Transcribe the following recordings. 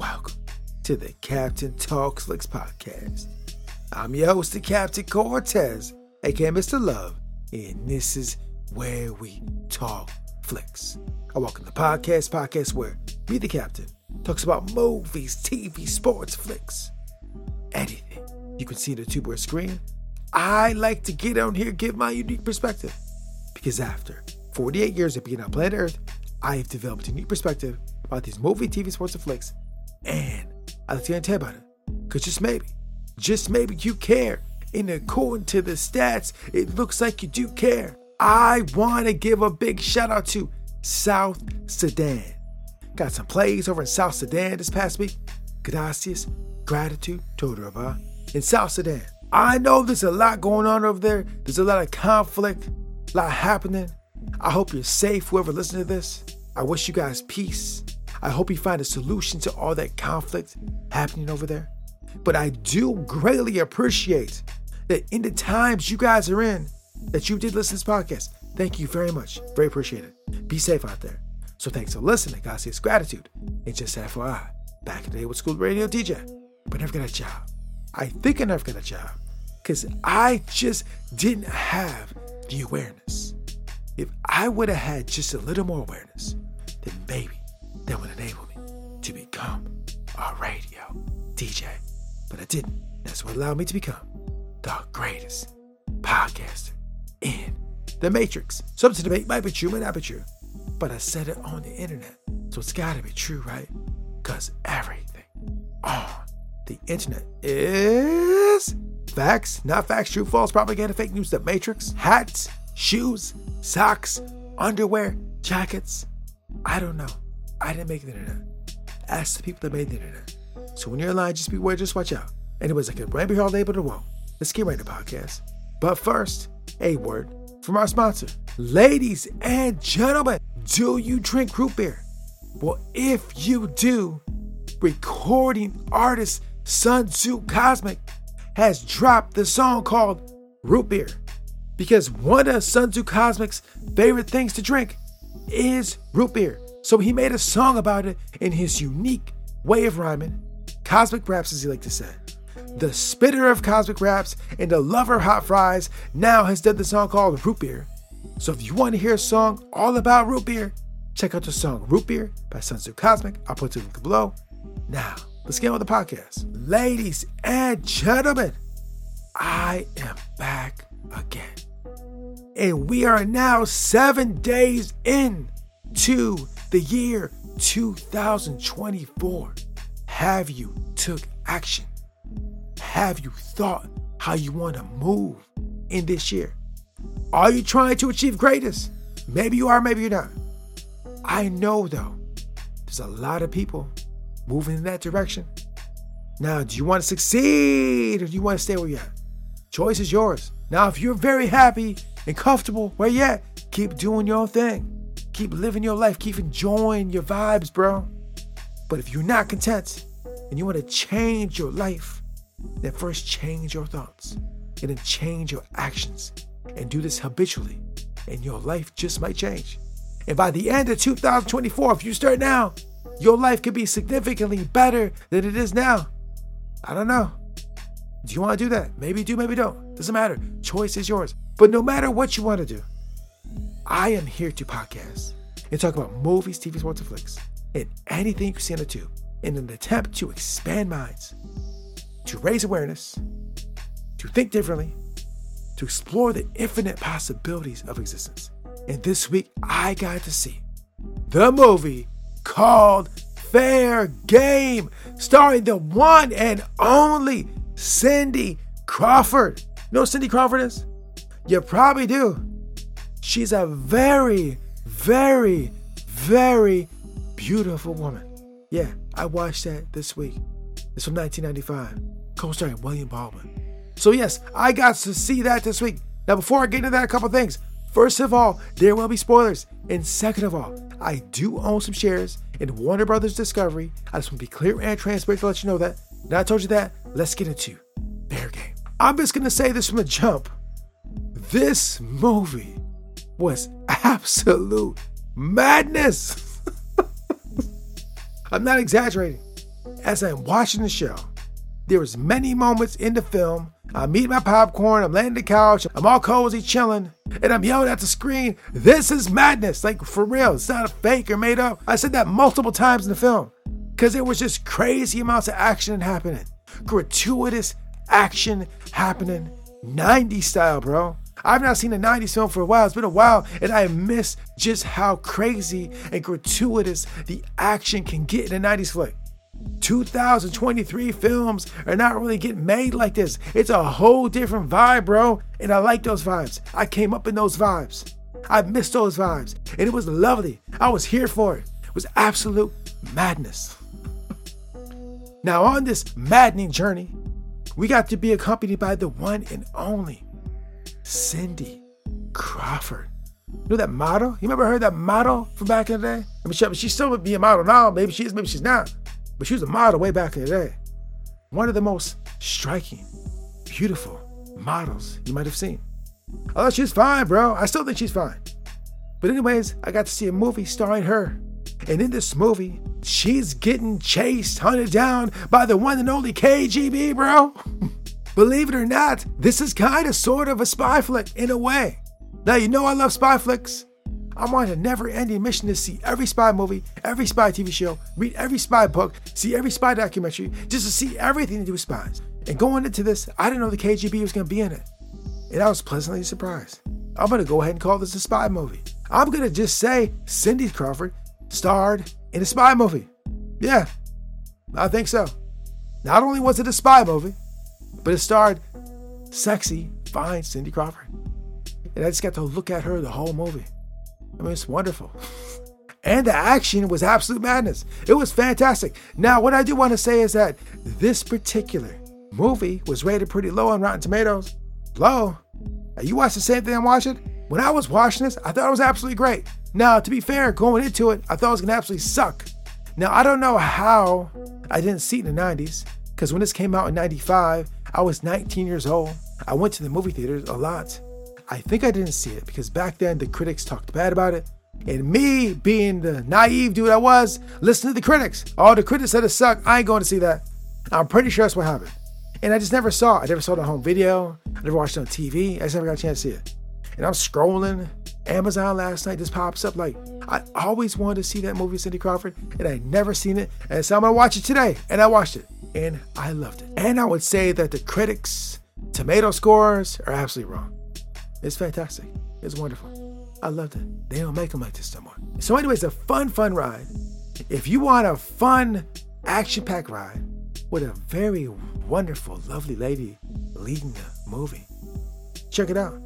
Welcome to the Captain Talks Flicks podcast. I'm your host, the Captain Cortez, aka Mr. Love, and this is where we talk flicks. I welcome the podcast, podcast where me, the Captain, talks about movies, TV, sports, flicks, anything you can see the two-word screen. I like to get on here, give my unique perspective, because after 48 years of being on planet Earth, I have developed a unique perspective about these movie, TV, sports, and flicks and I like to tell you about it. Because just maybe, just maybe you care. And according to the stats, it looks like you do care. I want to give a big shout out to South Sudan. Got some plays over in South Sudan this past week. Gracias, gratitude, Todoraba. In South Sudan, I know there's a lot going on over there. There's a lot of conflict, a lot happening. I hope you're safe, whoever listening to this. I wish you guys peace. I hope you find a solution to all that conflict happening over there. But I do greatly appreciate that in the times you guys are in, that you did listen to this podcast. Thank you very much. Very appreciated. Be safe out there. So thanks for listening. God says gratitude. And just FYI, back in the day with school radio DJ, but never got a job. I think I never got a job because I just didn't have the awareness. If I would have had just a little more awareness, then maybe that would enable me to become a radio DJ. But I didn't. That's what allowed me to become the greatest podcaster in the Matrix. Something to debate might be true, might not be true. But I said it on the internet. So it's gotta be true, right? Because everything on the internet is facts, not facts, true, false, propaganda, fake news, the Matrix, hats, shoes, socks, underwear, jackets. I don't know. I didn't make the internet. Ask the people that made the internet. So when you're online, just beware, just watch out. Anyways, I could be all day, but it won't. Let's get right to the podcast. But first, a word from our sponsor. Ladies and gentlemen, do you drink root beer? Well, if you do, recording artist Sonzu Cosmic has dropped the song called Root Beer. Because one of Sonzu Cosmic's favorite things to drink is root beer. So he made a song about it in his unique way of rhyming, cosmic raps, as he like to say. The spitter of cosmic raps and the lover of hot fries now has done the song called Root Beer. So if you want to hear a song all about root beer, check out the song Root Beer by Sonzu Cosmic. I'll put the link below. Now, let's get on with the podcast. Ladies and gentlemen, I am back again. And we are now seven days in to the year 2024. Have you took action? Have you thought how you want to move in this year? Are you trying to achieve greatness? Maybe you are, maybe you're not. I know though, there's a lot of people moving in that direction. Now, do you want to succeed or do you want to stay where you're at? Choice is yours. Now, if you're very happy and comfortable where you're at, keep doing your own thing. Keep living your life, keep enjoying your vibes, bro. But if you're not content and you want to change your life, then first change your thoughts and then change your actions and do this habitually, and your life just might change. And by the end of 2024, if you start now, your life could be significantly better than it is now. I don't know. Do you want to do that? Maybe do, maybe don't. Doesn't matter. Choice is yours. But no matter what you want to do, I am here to podcast and talk about movies, TV, sports, and flicks, and anything you can see on the tube in an attempt to expand minds, to raise awareness, to think differently, to explore the infinite possibilities of existence. And this week, I got to see the movie called Fair Game, starring the one and only Cindy Crawford. You know Cindy Crawford is? You probably do. She's a very, very, very beautiful woman. Yeah, I watched that this week. It's from 1995, co-starring William Baldwin. So yes, I got to see that this week. Now, before I get into that, a couple things. First of all, there will be spoilers. And second of all, I do own some shares in Warner Brothers Discovery. I just want to be clear and transparent to let you know that. Now I told you that, let's get into Fair Game. I'm just gonna say this from the jump. This movie was absolute madness. I'm not exaggerating. As I'm watching the show, there was many moments in the film I'm eating my popcorn, I'm laying on the couch, I'm all cozy chilling, and I'm yelling at the screen, This is madness! Like for real, it's not a fake or made up. I said that multiple times in the film. Because it was just crazy amounts of action happening. Gratuitous action happening. 90s style, bro. I've not seen a 90s film for a while. It's been a while, and I miss just how crazy and gratuitous the action can get in a 90s flick. 2023 films are not really getting made like this. It's a whole different vibe, bro. And I like those vibes. I came up in those vibes. I missed those vibes. And it was lovely. I was here for it. It was absolute madness. Now, on this maddening journey, we got to be accompanied by the one and only Cindy Crawford. You know that model? You remember her, that model from back in the day? I mean, she, she still be a model now. Maybe she is, maybe she's not. But she was a model way back in the day. One of the most striking, beautiful models you might have seen. Oh, she's fine, bro. I still think she's fine. But, anyways, I got to see a movie starring her. And in this movie, she's getting chased, hunted down by the one and only KGB, bro. Believe it or not, this is kind of sort of a spy flick in a way. Now, you know I love spy flicks. I'm on a never ending mission to see every spy movie, every spy TV show, read every spy book, see every spy documentary, just to see everything to do with spies. And going into this, I didn't know the KGB was going to be in it. And I was pleasantly surprised. I'm going to go ahead and call this a spy movie. I'm going to just say Cindy Crawford starred in a spy movie. Yeah, I think so. Not only was it a spy movie, but it starred sexy, fine Cindy Crawford. And I just got to look at her the whole movie. I mean, it's wonderful. And the action was absolute madness. It was fantastic. Now, what I do want to say is that this particular movie was rated pretty low on Rotten Tomatoes. Low? You watched the same thing I'm watching? When I was watching this, I thought it was absolutely great. Now, to be fair, going into it, I thought it was going to absolutely suck. Now, I don't know how I didn't see it in the 90s, because when this came out in 95, I was 19 years old. I went to the movie theaters a lot. I think I didn't see it because back then the critics talked bad about it. And me, being the naive dude I was, listening to the critics. All the critics said it sucked. I ain't going to see that. I'm pretty sure that's what happened. And I just never saw it. I never saw on home video. I never watched it on TV. I just never got a chance to see it. And I'm scrolling Amazon last night. This pops up like I always wanted to see that movie, Cindy Crawford, and I never seen it. And so I'm gonna watch it today. And I watched it, and I loved it. And I would say that the critics' tomato scores are absolutely wrong. It's fantastic. It's wonderful. I loved it. They don't make them like this no more. So, anyways, a fun, fun ride. If you want a fun, action packed ride with a very wonderful, lovely lady leading the movie, check it out.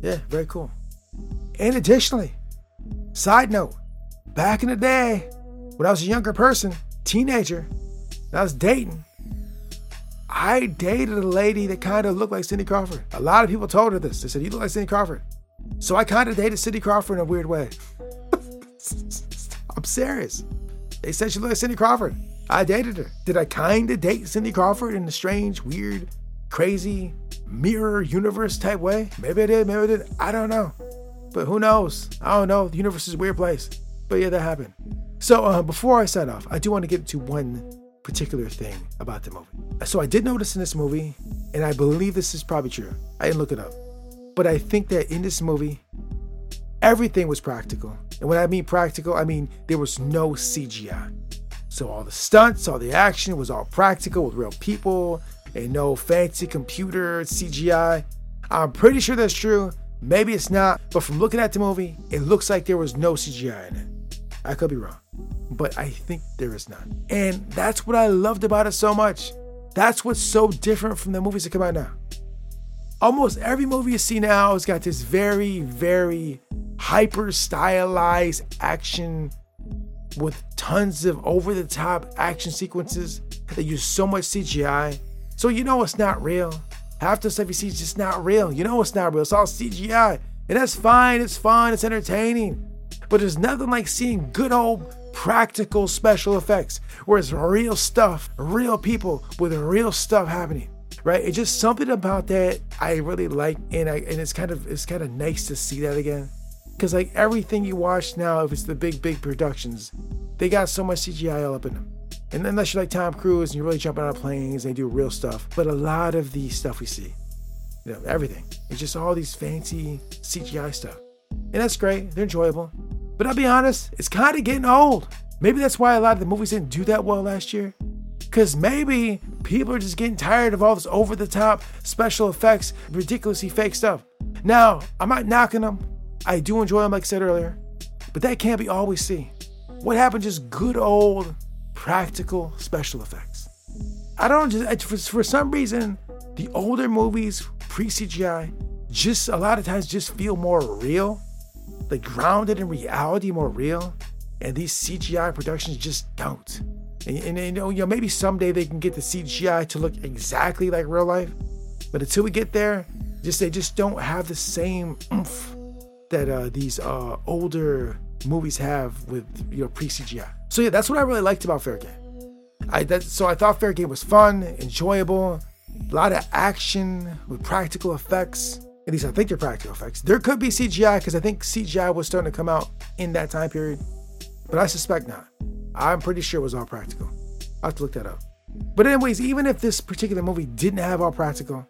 Yeah, very cool. And additionally, side note, back in the day, when I was a younger person, teenager, I was dating, I dated a lady that kind of looked like Cindy Crawford. A lot of people told her this. They said, You look like Cindy Crawford. So I kind of dated Cindy Crawford in a weird way. I'm serious. They said she looked like Cindy Crawford. I dated her. Did I kind of date Cindy Crawford in a strange, weird, crazy, mirror universe type way? Maybe I did, maybe I did. I don't know. But who knows? I don't know. The universe is a weird place. But yeah, that happened. So uh, before I sign off, I do want to get to one particular thing about the movie. So I did notice in this movie, and I believe this is probably true. I didn't look it up. But I think that in this movie, everything was practical. And when I mean practical, I mean there was no CGI. So all the stunts, all the action was all practical with real people and no fancy computer CGI. I'm pretty sure that's true. Maybe it's not, but from looking at the movie, it looks like there was no CGI in it. I could be wrong but I think there is none. And that's what I loved about it so much. That's what's so different from the movies that come out now. Almost every movie you see now has got this very, very hyper stylized action with tons of over the top action sequences that use so much CGI. So you know it's not real. Half the stuff you see is just not real. You know it's not real. It's all CGI. And that's fine. It's fun. It's entertaining. But there's nothing like seeing good old practical special effects where it's real stuff, real people with real stuff happening. Right? It's just something about that I really like, and I and it's kind of it's kind of nice to see that again. Cause like everything you watch now, if it's the big big productions, they got so much CGI all up in them. And unless you're like Tom Cruise and you're really jumping out of planes, and they do real stuff. But a lot of the stuff we see, you know, everything, it's just all these fancy CGI stuff. And that's great, they're enjoyable. But I'll be honest, it's kind of getting old. Maybe that's why a lot of the movies didn't do that well last year. Because maybe people are just getting tired of all this over the top special effects, ridiculously fake stuff. Now, I'm not knocking them. I do enjoy them, like I said earlier. But that can't be all we see. What happened just good old practical special effects? I don't just, for, for some reason, the older movies, pre CGI, just a lot of times just feel more real like grounded in reality, more real. And these CGI productions just don't. And, and, and, you know, maybe someday they can get the CGI to look exactly like real life. But until we get there, just they just don't have the same oomph that uh, these uh, older movies have with you know pre CGI. So yeah, that's what I really liked about Fair Game. I that, so I thought Fair Game was fun, enjoyable, a lot of action with practical effects. At least I think they're practical effects. There could be CGI because I think CGI was starting to come out in that time period, but I suspect not. I'm pretty sure it was all practical. I have to look that up. But anyways, even if this particular movie didn't have all practical,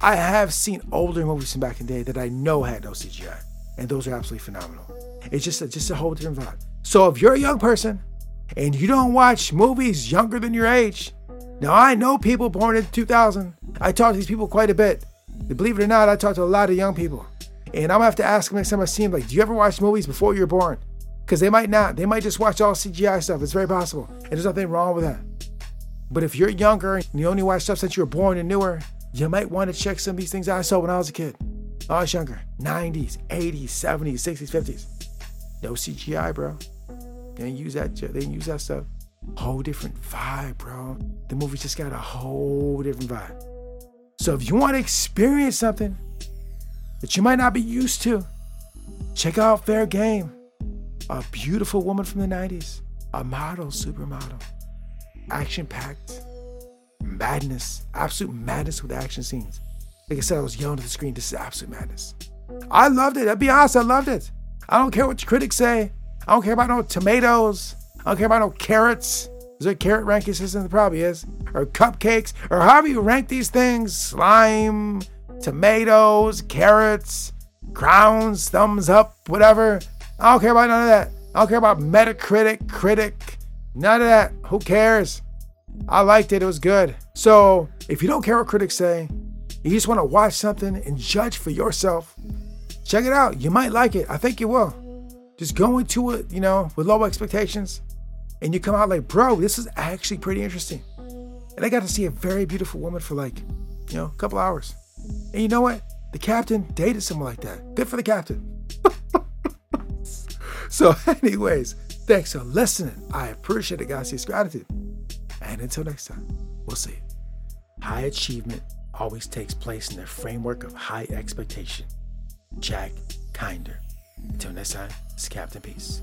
I have seen older movies from back in the day that I know had no CGI, and those are absolutely phenomenal. It's just a, just a whole different vibe. So if you're a young person and you don't watch movies younger than your age, now I know people born in 2000. I talk to these people quite a bit. Believe it or not, I talk to a lot of young people. And I'm gonna have to ask them next time I see them, like, do you ever watch movies before you were born? Because they might not. They might just watch all CGI stuff. It's very possible. And there's nothing wrong with that. But if you're younger and you only watch stuff since you were born and newer, you might want to check some of these things I saw when I was a kid. I was younger. 90s, 80s, 70s, 60s, 50s. No CGI, bro. They didn't use that. They didn't use that stuff. Whole different vibe, bro. The movie just got a whole different vibe. So if you want to experience something that you might not be used to, check out Fair Game. A beautiful woman from the 90s, a model, supermodel, action packed, madness, absolute madness with action scenes. Like I said, I was yelling at the screen, this is absolute madness. I loved it. I'll be honest, I loved it. I don't care what critics say. I don't care about no tomatoes. I don't care about no carrots. Is there a carrot ranking system? There probably is. Or cupcakes, or however you rank these things slime, tomatoes, carrots, crowns, thumbs up, whatever. I don't care about none of that. I don't care about Metacritic, critic, none of that. Who cares? I liked it. It was good. So if you don't care what critics say, you just want to watch something and judge for yourself, check it out. You might like it. I think you will. Just go into it, you know, with low expectations and you come out like, bro, this is actually pretty interesting. And I got to see a very beautiful woman for like, you know, a couple hours. And you know what? The captain dated someone like that. Good for the captain. so, anyways, thanks for listening. I appreciate it, guys. It's gratitude. And until next time, we'll see. High achievement always takes place in the framework of high expectation. Jack Kinder. Until next time, it's Captain Peace.